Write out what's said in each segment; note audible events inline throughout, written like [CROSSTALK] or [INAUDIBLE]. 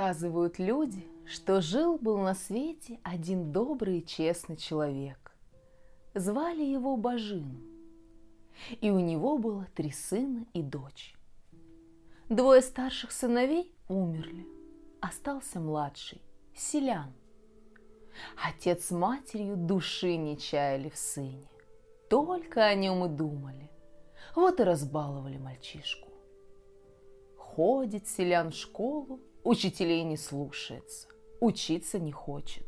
Рассказывают люди, что жил-был на свете один добрый и честный человек. Звали его Бажин. И у него было три сына и дочь. Двое старших сыновей умерли. Остался младший, Селян. Отец с матерью души не чаяли в сыне. Только о нем и думали. Вот и разбаловали мальчишку. Ходит Селян в школу, Учителей не слушается, учиться не хочет.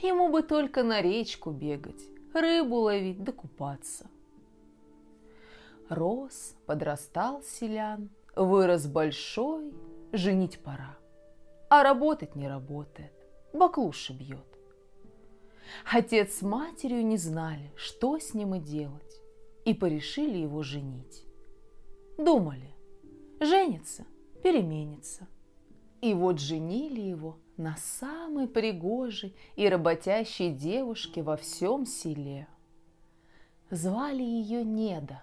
Ему бы только на речку бегать, рыбу ловить да купаться. Рос, подрастал селян, вырос большой, женить пора. А работать не работает, баклуши бьет. Отец с матерью не знали, что с ним и делать, и порешили его женить. Думали, женится, переменится – и вот женили его на самой пригожей и работящей девушке во всем селе. Звали ее Неда.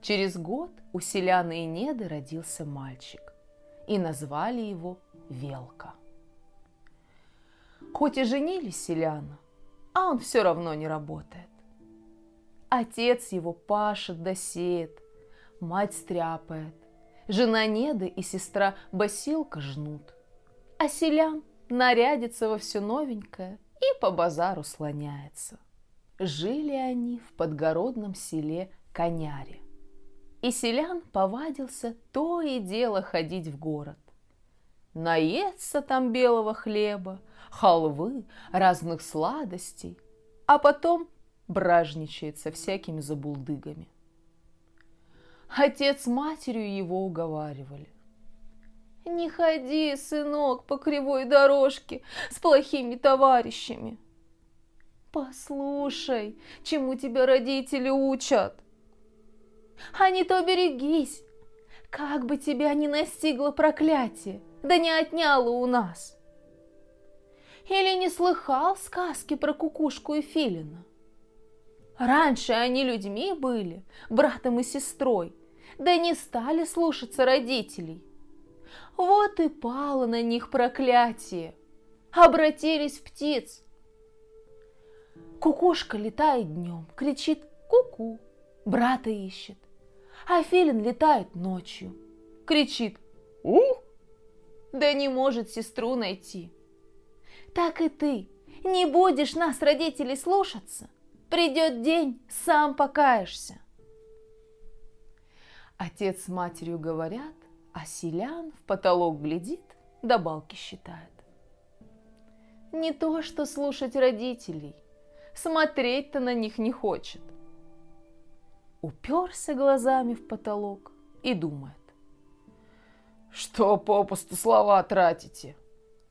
Через год у селяна и Неды родился мальчик, и назвали его Велка. Хоть и женились селяна, а он все равно не работает. Отец его пашет да мать стряпает, Жена Неды и сестра Басилка жнут. А селян нарядится во все новенькое и по базару слоняется. Жили они в подгородном селе Коняре. И селян повадился то и дело ходить в город. Наесться там белого хлеба, халвы, разных сладостей, а потом бражничает со всякими забулдыгами. Отец с матерью его уговаривали. «Не ходи, сынок, по кривой дорожке с плохими товарищами. Послушай, чему тебя родители учат. А не то берегись, как бы тебя не настигло проклятие, да не отняло у нас. Или не слыхал сказки про кукушку и филина? Раньше они людьми были, братом и сестрой, да не стали слушаться родителей. Вот и пало на них проклятие. Обратились в птиц. Кукушка летает днем, кричит «ку-ку», брата ищет. А филин летает ночью, кричит «ух», да не может сестру найти. Так и ты не будешь нас, родителей, слушаться. Придет день, сам покаешься. Отец с матерью говорят, а селян в потолок глядит, да балки считает. Не то, что слушать родителей, смотреть-то на них не хочет. Уперся глазами в потолок и думает. Что попусту слова тратите?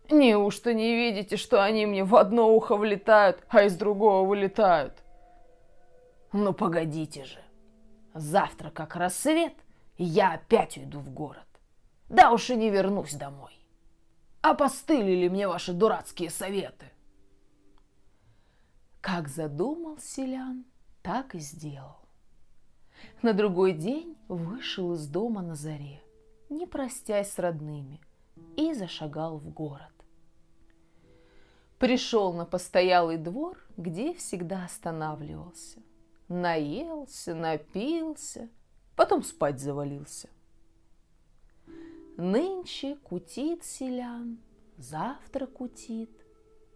Неужто не видите, что они мне в одно ухо влетают, а из другого вылетают? Ну погодите же, Завтра, как рассвет, я опять уйду в город. Да уж и не вернусь домой. А постылили мне ваши дурацкие советы. Как задумал селян, так и сделал. На другой день вышел из дома на заре, не простясь с родными, и зашагал в город. Пришел на постоялый двор, где всегда останавливался наелся, напился, потом спать завалился. Нынче кутит селян, завтра кутит.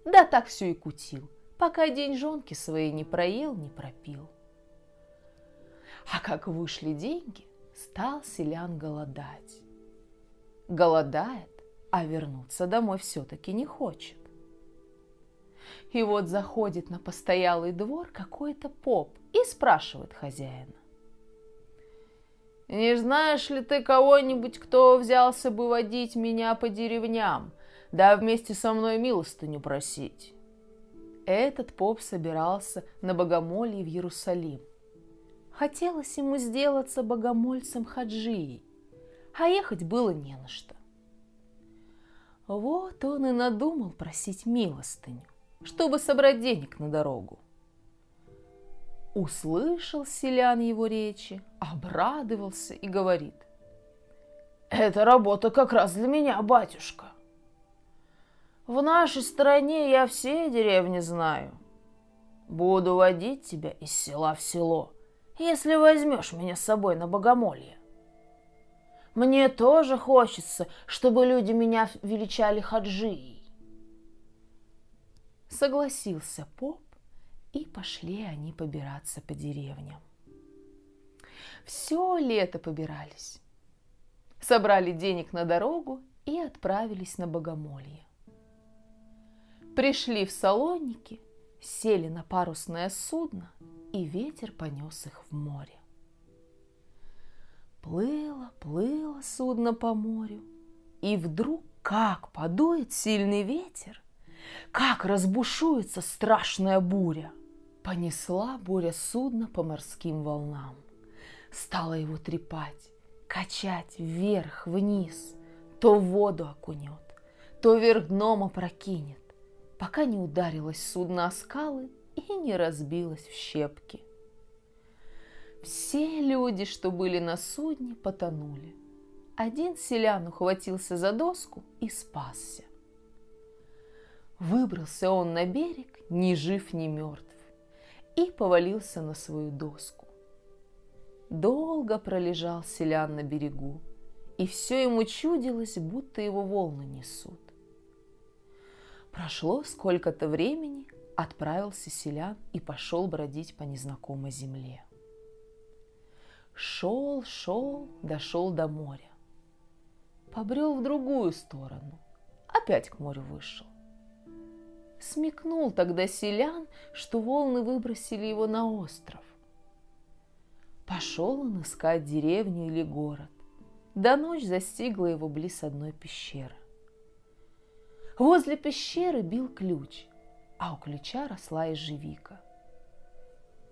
Да так все и кутил, пока деньжонки свои не проел, не пропил. А как вышли деньги, стал селян голодать. Голодает, а вернуться домой все-таки не хочет. И вот заходит на постоялый двор какой-то поп и спрашивает хозяина. «Не знаешь ли ты кого-нибудь, кто взялся бы водить меня по деревням, да вместе со мной милостыню просить?» Этот поп собирался на богомолье в Иерусалим. Хотелось ему сделаться богомольцем Хаджией, а ехать было не на что. Вот он и надумал просить милостыню чтобы собрать денег на дорогу. Услышал селян его речи, обрадовался и говорит. Это работа как раз для меня, батюшка. В нашей стране я все деревни знаю. Буду водить тебя из села в село, если возьмешь меня с собой на богомолье. Мне тоже хочется, чтобы люди меня величали хаджией. Согласился поп, и пошли они побираться по деревням. Все лето побирались. Собрали денег на дорогу и отправились на богомолье. Пришли в Салоники, сели на парусное судно, и ветер понес их в море. Плыло, плыло судно по морю, и вдруг как подует сильный ветер, как разбушуется страшная буря. Понесла буря судно по морским волнам. Стала его трепать, качать вверх-вниз, то в воду окунет, то вверх дном опрокинет пока не ударилось судно о скалы и не разбилось в щепки. Все люди, что были на судне, потонули. Один селян ухватился за доску и спасся. Выбрался он на берег, ни жив, ни мертв, и повалился на свою доску. Долго пролежал селян на берегу, и все ему чудилось, будто его волны несут. Прошло сколько-то времени, отправился селян и пошел бродить по незнакомой земле. Шел, шел, дошел до моря. Побрел в другую сторону, опять к морю вышел. Смекнул тогда селян, что волны выбросили его на остров. Пошел он искать деревню или город. До ночь застигла его близ одной пещеры. Возле пещеры бил ключ, а у ключа росла ежевика.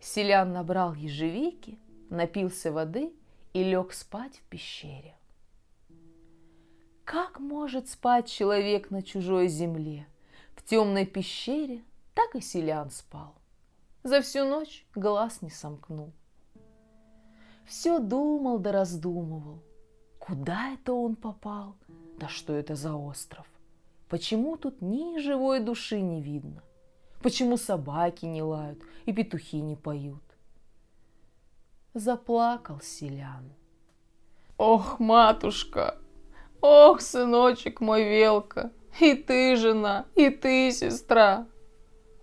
Селян набрал ежевики, напился воды и лег спать в пещере. Как может спать человек на чужой земле? В темной пещере так и селян спал. За всю ночь глаз не сомкнул. Все думал да раздумывал. Куда это он попал? Да что это за остров? Почему тут ни живой души не видно? Почему собаки не лают и петухи не поют? Заплакал селян. Ох, матушка, ох, сыночек мой Велка, и ты жена, и ты сестра.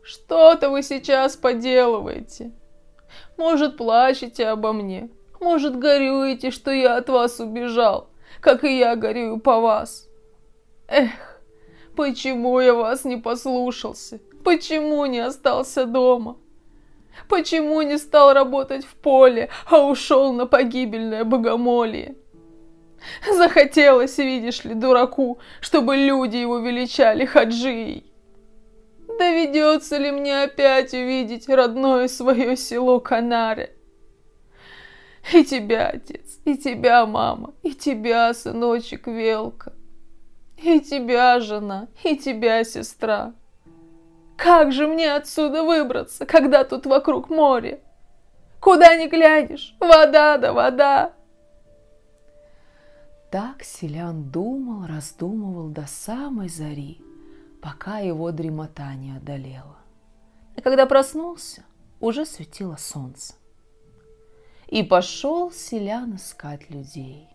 Что-то вы сейчас поделываете. Может, плачете обо мне, может, горюете, что я от вас убежал, как и я горюю по вас. Эх, Почему я вас не послушался? Почему не остался дома? Почему не стал работать в поле, а ушел на погибельное богомолье? [LAUGHS] Захотелось, видишь ли, дураку, чтобы люди его величали хаджией. Доведется ли мне опять увидеть родное свое село Канаре? И тебя, отец, и тебя, мама, и тебя, сыночек Велка. И тебя, жена, и тебя, сестра. Как же мне отсюда выбраться, когда тут вокруг море? Куда ни глянешь, вода да вода. Так селян думал, раздумывал до самой зари, пока его дремота не одолела. И когда проснулся, уже светило солнце. И пошел селян искать людей.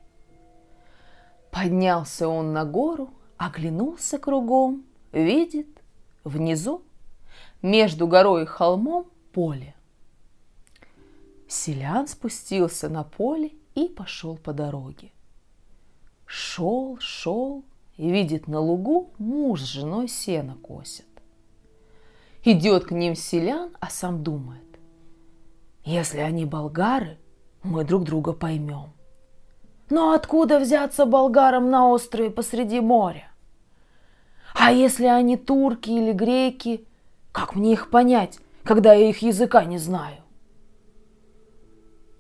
Поднялся он на гору, оглянулся кругом, видит внизу, между горой и холмом, поле. Селян спустился на поле и пошел по дороге. Шел, шел и видит на лугу муж с женой сено косят. Идет к ним селян, а сам думает, если они болгары, мы друг друга поймем. Но откуда взяться болгарам на острове посреди моря? А если они турки или греки, как мне их понять, когда я их языка не знаю?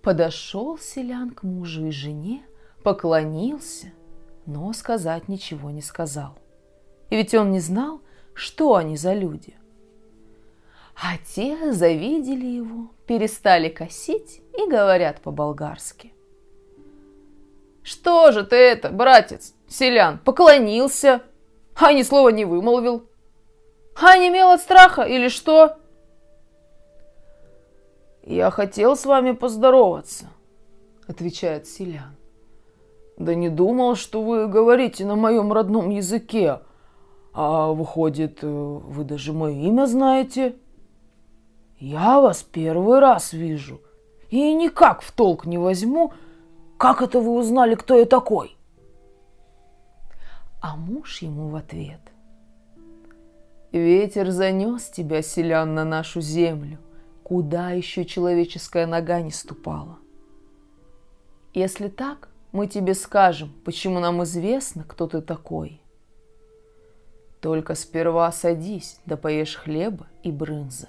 Подошел селян к мужу и жене, поклонился, но сказать ничего не сказал. И ведь он не знал, что они за люди. А те завидели его, перестали косить и говорят по-болгарски. Что же ты это, братец, селян, поклонился, а ни слова не вымолвил? А не имел от страха или что? Я хотел с вами поздороваться, отвечает селян. Да не думал, что вы говорите на моем родном языке. А выходит, э, вы даже мое имя знаете? Я вас первый раз вижу. И никак в толк не возьму, как это вы узнали, кто я такой? А муж ему в ответ. Ветер занес тебя, селян, на нашу землю, куда еще человеческая нога не ступала. Если так, мы тебе скажем, почему нам известно, кто ты такой. Только сперва садись, да поешь хлеба и брынзы.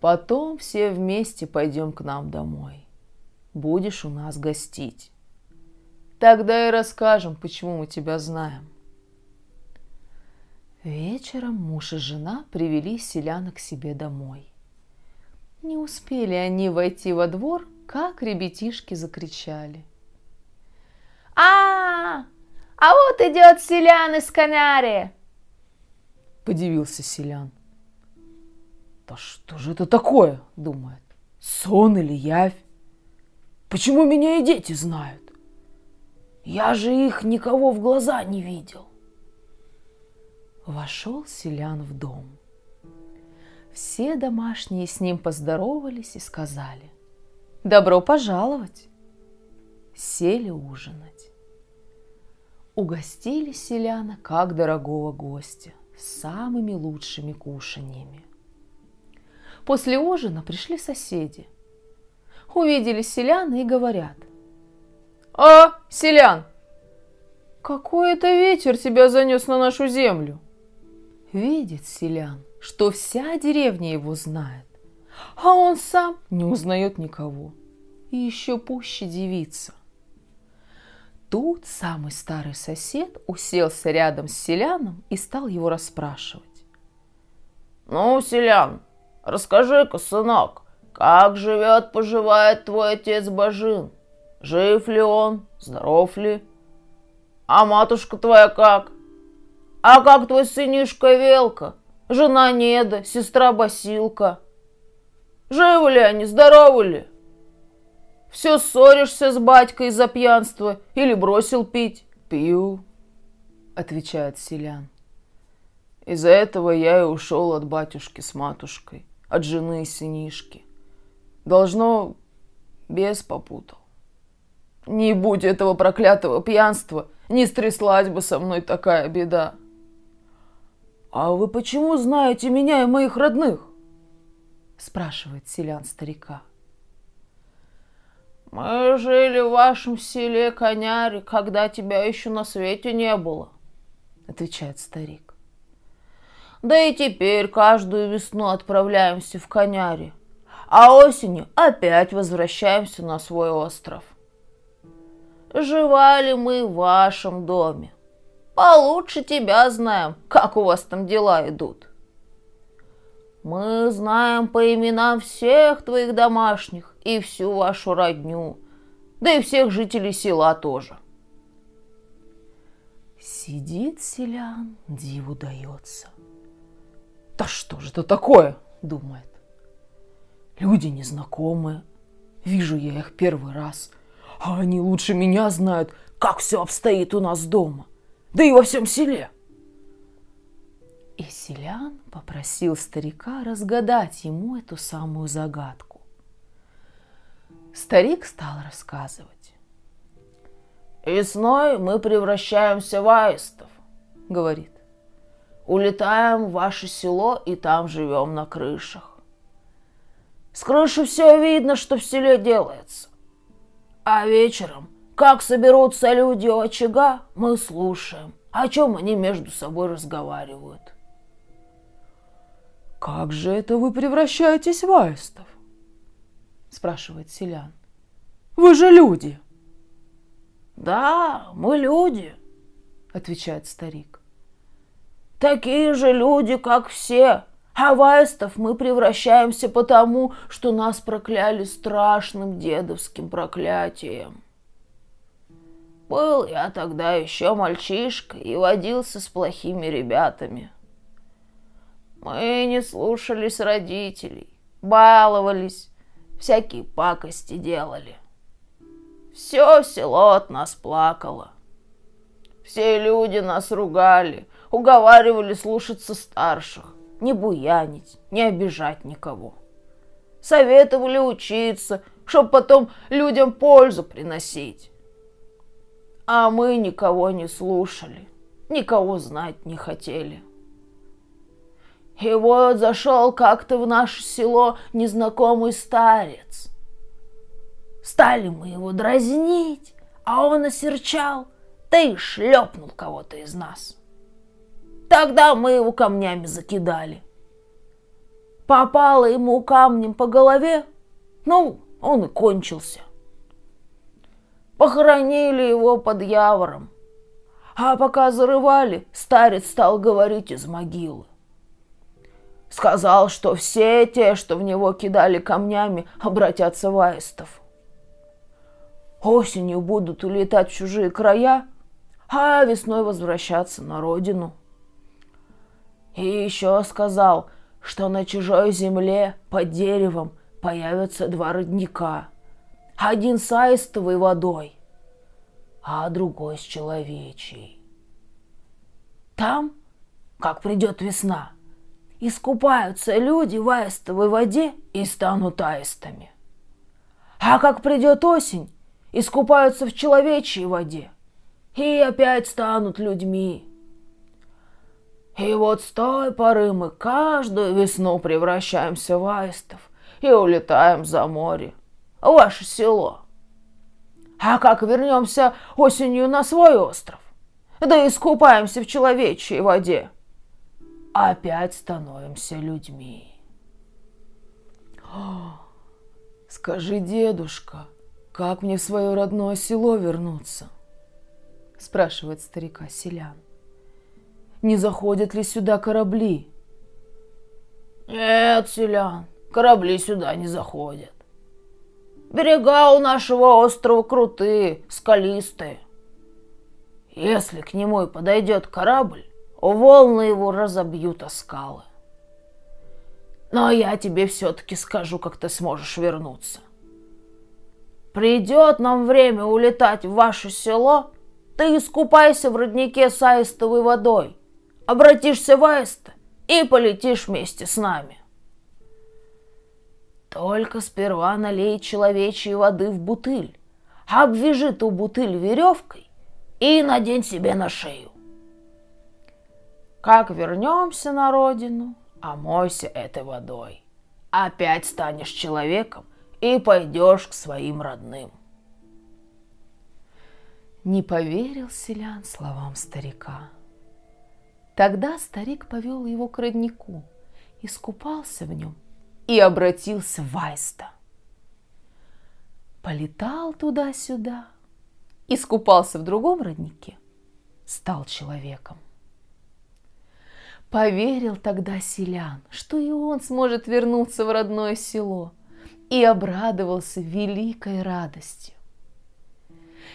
Потом все вместе пойдем к нам домой. Будешь у нас гостить. Тогда и расскажем, почему мы тебя знаем. Вечером муж и жена привели селяна к себе домой. Не успели они войти во двор, как ребятишки закричали. а а вот идет селян из Канари!» Подивился селян. «Да что же это такое?» — думает. «Сон или явь? Почему меня и дети знают? Я же их никого в глаза не видел». Вошел селян в дом. Все домашние с ним поздоровались и сказали «Добро пожаловать!» Сели ужинать. Угостили селяна как дорогого гостя самыми лучшими кушаньями. После ужина пришли соседи. Увидели селяна и говорят. «А, селян, какой это ветер тебя занес на нашу землю?» Видит селян, что вся деревня его знает, а он сам не узнает никого и еще пуще дивится. Тут самый старый сосед уселся рядом с селяном и стал его расспрашивать. «Ну, селян, расскажи-ка, сынок, как живет, поживает твой отец Бажин? Жив ли он? Здоров ли? А матушка твоя как? А как твой сынишка Велка? Жена Неда, сестра Басилка? Живы ли они, здоровы ли?» Все ссоришься с батькой из-за пьянства или бросил пить? Пью, отвечает селян. Из-за этого я и ушел от батюшки с матушкой, от жены и сынишки. Должно, бес попутал. Не будь этого проклятого пьянства, не стряслась бы со мной такая беда. А вы почему знаете меня и моих родных? Спрашивает селян старика. — мы жили в вашем селе, коняре, когда тебя еще на свете не было, отвечает старик. Да и теперь каждую весну отправляемся в коняре, а осенью опять возвращаемся на свой остров. Жевали мы в вашем доме. Получше тебя знаем, как у вас там дела идут. Мы знаем по именам всех твоих домашних, и всю вашу родню, да и всех жителей села тоже. Сидит селян, диву дается. Да что же это такое, думает. Люди незнакомые, вижу я их первый раз, а они лучше меня знают, как все обстоит у нас дома, да и во всем селе. И селян попросил старика разгадать ему эту самую загадку. Старик стал рассказывать. «Весной мы превращаемся в аистов», — говорит. «Улетаем в ваше село и там живем на крышах. С крыши все видно, что в селе делается. А вечером, как соберутся люди у очага, мы слушаем, о чем они между собой разговаривают». «Как же это вы превращаетесь в аистов?» спрашивает селян. Вы же люди. Да, мы люди, отвечает старик. Такие же люди, как все. А в аистов мы превращаемся потому, что нас прокляли страшным дедовским проклятием. Был я тогда еще мальчишка и водился с плохими ребятами. Мы не слушались родителей, баловались, всякие пакости делали. Все село от нас плакало. Все люди нас ругали, уговаривали слушаться старших, не буянить, не обижать никого. Советовали учиться, чтобы потом людям пользу приносить. А мы никого не слушали, никого знать не хотели. И вот зашел как-то в наше село незнакомый старец. Стали мы его дразнить, а он осерчал, да и шлепнул кого-то из нас. Тогда мы его камнями закидали. Попало ему камнем по голове, ну, он и кончился. Похоронили его под явором. А пока зарывали, старец стал говорить из могилы. Сказал, что все те, что в него кидали камнями, обратятся в аистов. Осенью будут улетать в чужие края, а весной возвращаться на родину. И еще сказал, что на чужой земле под деревом появятся два родника. Один с аистовой водой, а другой с человечьей. Там, как придет весна, искупаются люди в аистовой воде и станут аистами. А как придет осень, искупаются в человечьей воде и опять станут людьми. И вот с той поры мы каждую весну превращаемся в аистов и улетаем за море, в ваше село. А как вернемся осенью на свой остров, да искупаемся в человечьей воде, опять становимся людьми. Скажи, дедушка, как мне в свое родное село вернуться? Спрашивает старика селян не заходят ли сюда корабли. Нет, селян, корабли сюда не заходят. Берега у нашего острова крутые, скалистые. Если к нему и подойдет корабль, волны его разобьют о скалы. Но я тебе все-таки скажу, как ты сможешь вернуться. Придет нам время улетать в ваше село, ты искупайся в роднике с аистовой водой – обратишься в аиста и полетишь вместе с нами. Только сперва налей человечьей воды в бутыль, обвяжи ту бутыль веревкой и надень себе на шею. Как вернемся на родину, омойся этой водой. Опять станешь человеком и пойдешь к своим родным. Не поверил селян словам старика. Тогда старик повел его к роднику, искупался в нем и обратился в Аиста. Полетал туда-сюда, искупался в другом роднике, стал человеком. Поверил тогда селян, что и он сможет вернуться в родное село, и обрадовался великой радостью.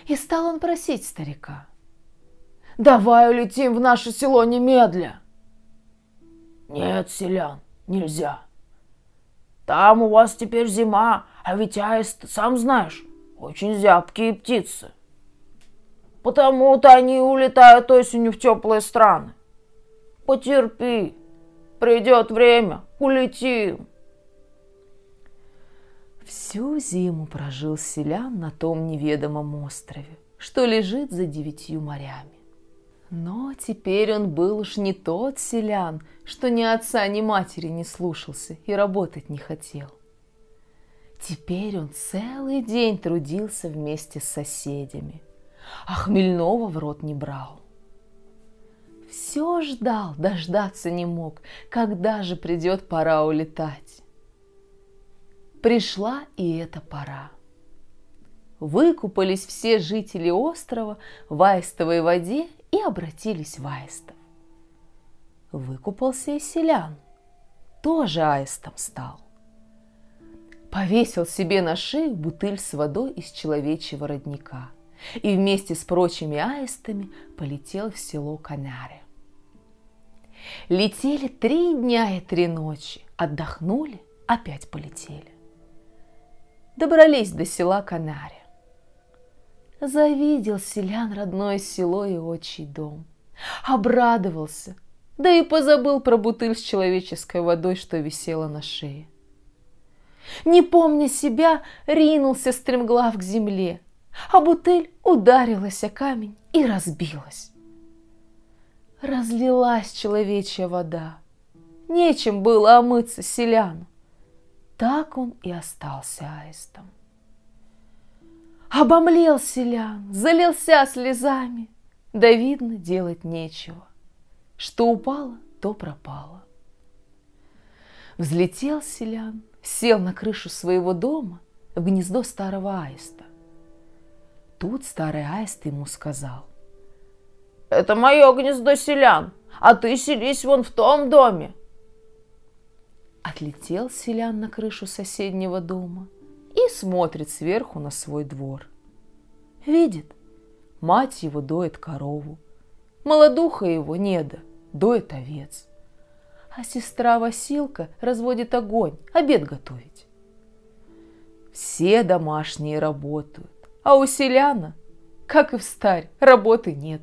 И стал он просить старика, Давай улетим в наше село немедля. Нет, селян, нельзя. Там у вас теперь зима, а ведь аист, сам знаешь, очень зябкие птицы. Потому-то они улетают осенью в теплые страны. Потерпи, придет время, улетим. Всю зиму прожил селян на том неведомом острове, что лежит за девятью морями. Но теперь он был уж не тот селян, что ни отца, ни матери не слушался и работать не хотел. Теперь он целый день трудился вместе с соседями, а хмельного в рот не брал. Все ждал, дождаться не мог, когда же придет пора улетать. Пришла и эта пора. Выкупались все жители острова в аистовой воде и обратились в аистов. Выкупался и селян, тоже аистом стал. Повесил себе на шею бутыль с водой из человечьего родника и вместе с прочими аистами полетел в село Канаре. Летели три дня и три ночи, отдохнули, опять полетели. Добрались до села Канаре. Завидел селян родное село и отчий дом. Обрадовался, да и позабыл про бутыль с человеческой водой, что висела на шее. Не помня себя, ринулся стремглав к земле, а бутыль ударилась о камень и разбилась. Разлилась человечья вода. Нечем было омыться селяну. Так он и остался аистом. Обомлел селян, залился слезами, да видно делать нечего. Что упало, то пропало. Взлетел селян, сел на крышу своего дома в гнездо старого аиста. Тут старый аист ему сказал. «Это мое гнездо селян, а ты селись вон в том доме». Отлетел селян на крышу соседнего дома и смотрит сверху на свой двор. Видит, мать его доит корову, молодуха его неда доит овец, а сестра Василка разводит огонь, обед готовить. Все домашние работают, а у селяна, как и в старь, работы нет.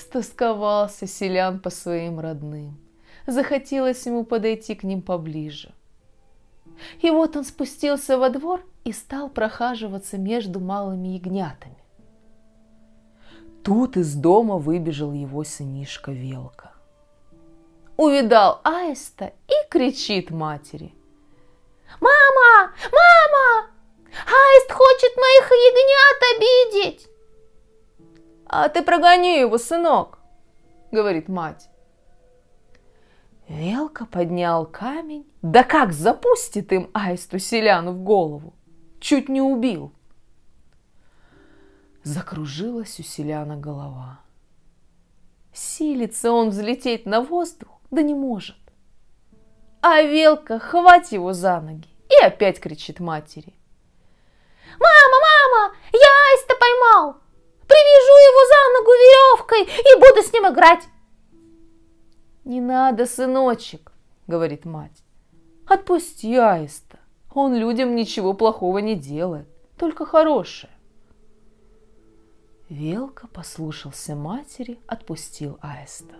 Стосковался селян по своим родным. Захотелось ему подойти к ним поближе. И вот он спустился во двор и стал прохаживаться между малыми ягнятами. Тут из дома выбежал его сынишка Велка. Увидал аиста и кричит матери. «Мама! Мама! Аист хочет моих ягнят обидеть!» «А ты прогони его, сынок!» — говорит мать. Велка поднял камень, да как запустит им аисту селяну в голову. Чуть не убил. Закружилась у селяна голова. Силится он взлететь на воздух, да не может. А Велка хвать его за ноги и опять кричит матери. «Мама, мама, я аиста поймал! За ногу веревкой и буду с ним играть!» «Не надо, сыночек», — говорит мать. «Отпусти аиста, он людям ничего плохого не делает, только хорошее». Велка послушался матери, отпустил аиста.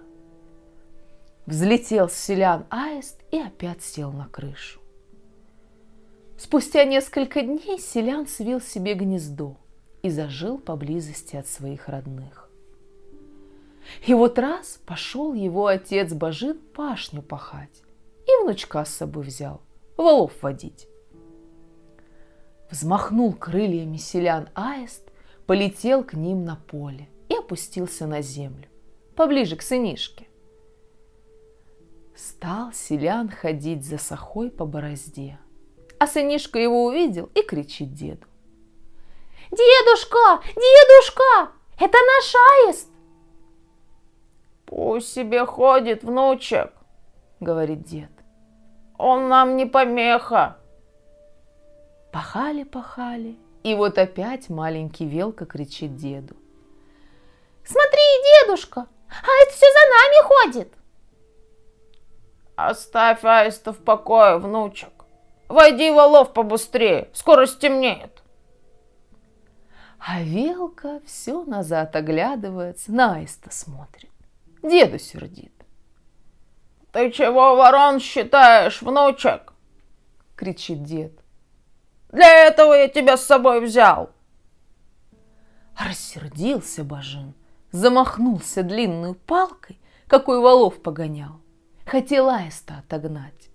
Взлетел с селян аист и опять сел на крышу. Спустя несколько дней селян свил себе гнездо и зажил поблизости от своих родных. И вот раз пошел его отец Бажин пашню пахать и внучка с собой взял, волов водить. Взмахнул крыльями селян аист, полетел к ним на поле и опустился на землю, поближе к сынишке. Стал селян ходить за сахой по борозде – а сынишка его увидел и кричит деду. «Дедушка! Дедушка! Это наш аист!» «Пусть себе ходит, внучек!» — говорит дед. «Он нам не помеха!» Пахали-пахали, и вот опять маленький Велка кричит деду. «Смотри, дедушка, аист все за нами ходит!» «Оставь аиста в покое, внучек!» Войди, Волов, побыстрее, скоро стемнеет. А Велка все назад оглядывается, на аиста смотрит. Деду сердит. «Ты чего ворон считаешь, внучек?» — кричит дед. «Для этого я тебя с собой взял!» Рассердился Бажин, замахнулся длинной палкой, какой Волов погонял. Хотел аиста отогнать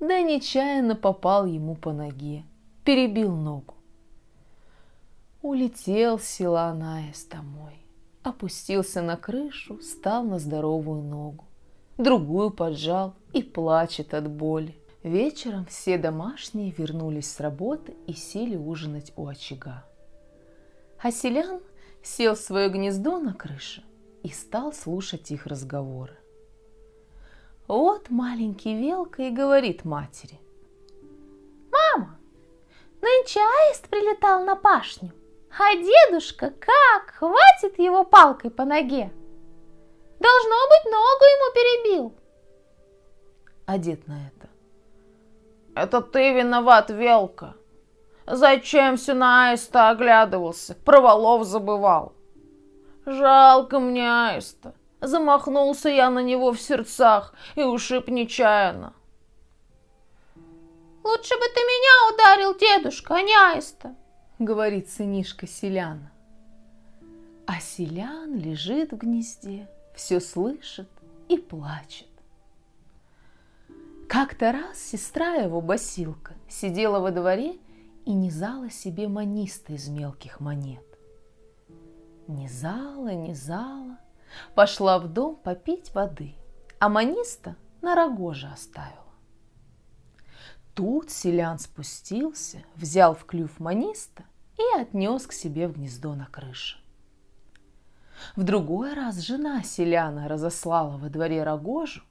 да нечаянно попал ему по ноге, перебил ногу. Улетел с села Наэс домой, опустился на крышу, стал на здоровую ногу, другую поджал и плачет от боли. Вечером все домашние вернулись с работы и сели ужинать у очага. А селян сел в свое гнездо на крыше и стал слушать их разговоры. Вот маленький Велка и говорит матери. «Мама, нынче аист прилетал на пашню. А дедушка как хватит его палкой по ноге? Должно быть, ногу ему перебил. А дед на это. Это ты виноват, Велка. Зачем все на аиста оглядывался, про валов забывал? Жалко мне аиста. Замахнулся я на него в сердцах и ушиб нечаянно. Лучше бы ты меня ударил, дедушка, а не аиста, говорит сынишка селяна. А селян лежит в гнезде, все слышит и плачет. Как-то раз сестра его, Басилка, сидела во дворе и низала себе маниста из мелких монет. Низала, низала, пошла в дом попить воды, а маниста на рогоже оставила. Тут селян спустился, взял в клюв маниста и отнес к себе в гнездо на крыше. В другой раз жена селяна разослала во дворе рогожу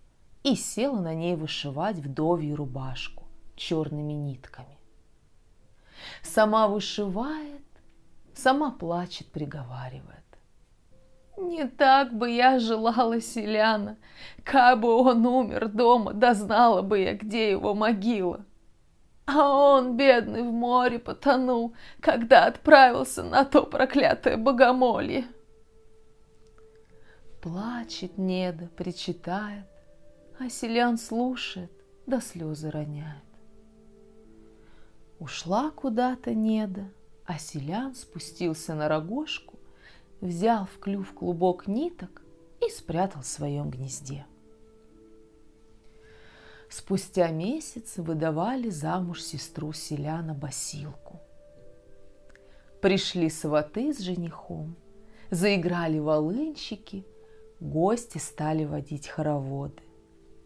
и села на ней вышивать вдовью рубашку черными нитками. Сама вышивает, сама плачет, приговаривает. Не так бы я желала селяна, как бы он умер дома, да знала бы я, где его могила. А он, бедный, в море потонул, когда отправился на то проклятое богомолье. Плачет Неда, причитает, а селян слушает, да слезы роняет. Ушла куда-то Неда, а селян спустился на рогожку, взял в клюв клубок ниток и спрятал в своем гнезде. Спустя месяц выдавали замуж сестру селяна Басилку. Пришли сваты с женихом, заиграли волынщики, гости стали водить хороводы.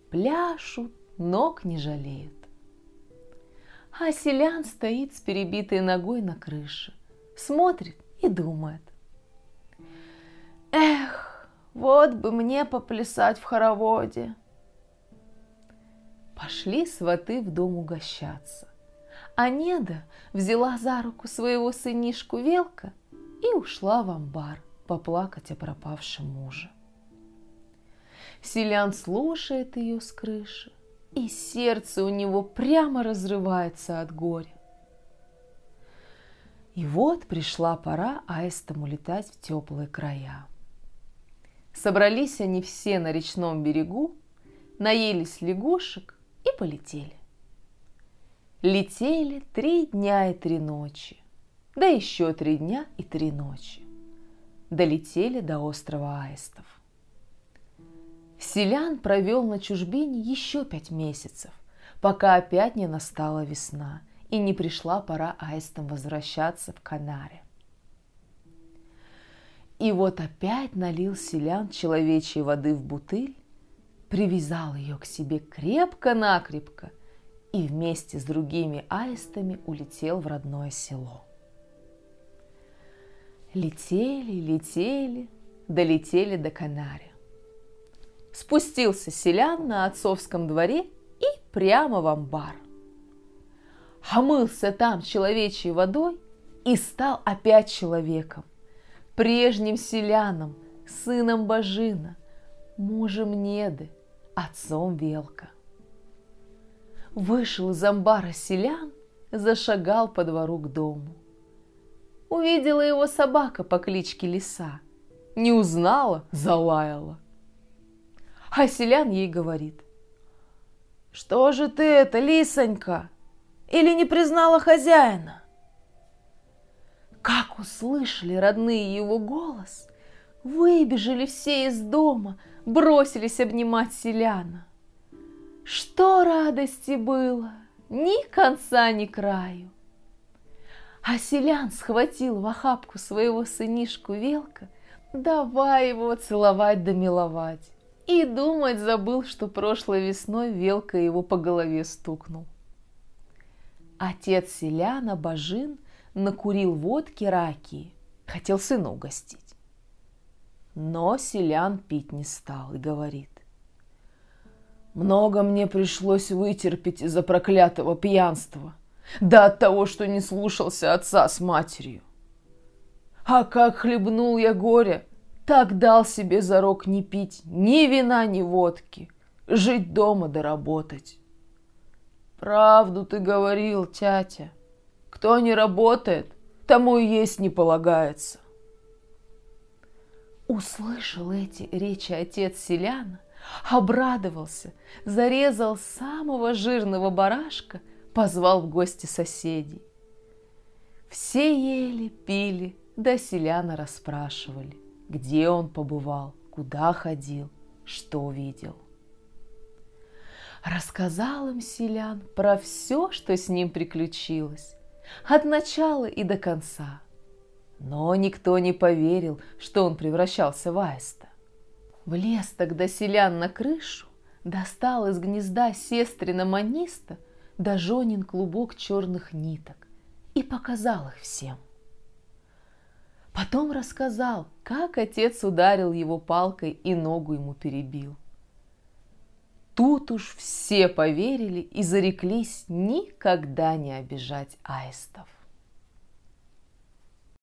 Пляшут, ног не жалеют. А селян стоит с перебитой ногой на крыше, смотрит и думает. Эх, вот бы мне поплясать в хороводе. Пошли сваты в дом угощаться. А Неда взяла за руку своего сынишку Велка и ушла в амбар поплакать о пропавшем муже. Селян слушает ее с крыши, и сердце у него прямо разрывается от горя. И вот пришла пора аистам улетать в теплые края. Собрались они все на речном берегу, наелись лягушек и полетели. Летели три дня и три ночи, да еще три дня и три ночи. Долетели до острова Аистов. Селян провел на чужбине еще пять месяцев, пока опять не настала весна и не пришла пора аистам возвращаться в Канаре. И вот опять налил селян человечьей воды в бутыль, привязал ее к себе крепко-накрепко и вместе с другими аистами улетел в родное село. Летели, летели, долетели до Канари спустился селян на отцовском дворе и прямо в амбар. Омылся там человечьей водой и стал опять человеком, прежним селяном, сыном Божина, мужем Неды, отцом Велка. Вышел из амбара селян, зашагал по двору к дому. Увидела его собака по кличке Лиса. Не узнала, залаяла. А селян ей говорит. «Что же ты это, лисонька? Или не признала хозяина?» Как услышали родные его голос, выбежали все из дома, бросились обнимать селяна. Что радости было, ни конца, ни краю. А селян схватил в охапку своего сынишку Велка, давай его целовать да миловать. И думать забыл, что прошлой весной Велка его по голове стукнул. Отец селяна Бажин накурил водки ракии, хотел сына угостить. Но селян пить не стал и говорит. Много мне пришлось вытерпеть из-за проклятого пьянства, да от того, что не слушался отца с матерью. А как хлебнул я горе, так дал себе зарок не пить ни вина, ни водки, жить дома да работать. Правду ты говорил, тятя. Кто не работает, тому и есть не полагается. Услышал эти речи отец селяна, обрадовался, зарезал самого жирного барашка, позвал в гости соседей. Все ели, пили, да селяна расспрашивали, где он побывал, куда ходил, что видел. Рассказал им селян про все, что с ним приключилось, от начала и до конца. Но никто не поверил, что он превращался в аиста. Влез тогда селян на крышу, достал из гнезда сестрина маниста да жонин клубок черных ниток и показал их всем. Потом рассказал, как отец ударил его палкой и ногу ему перебил. Тут уж все поверили и зареклись никогда не обижать аистов.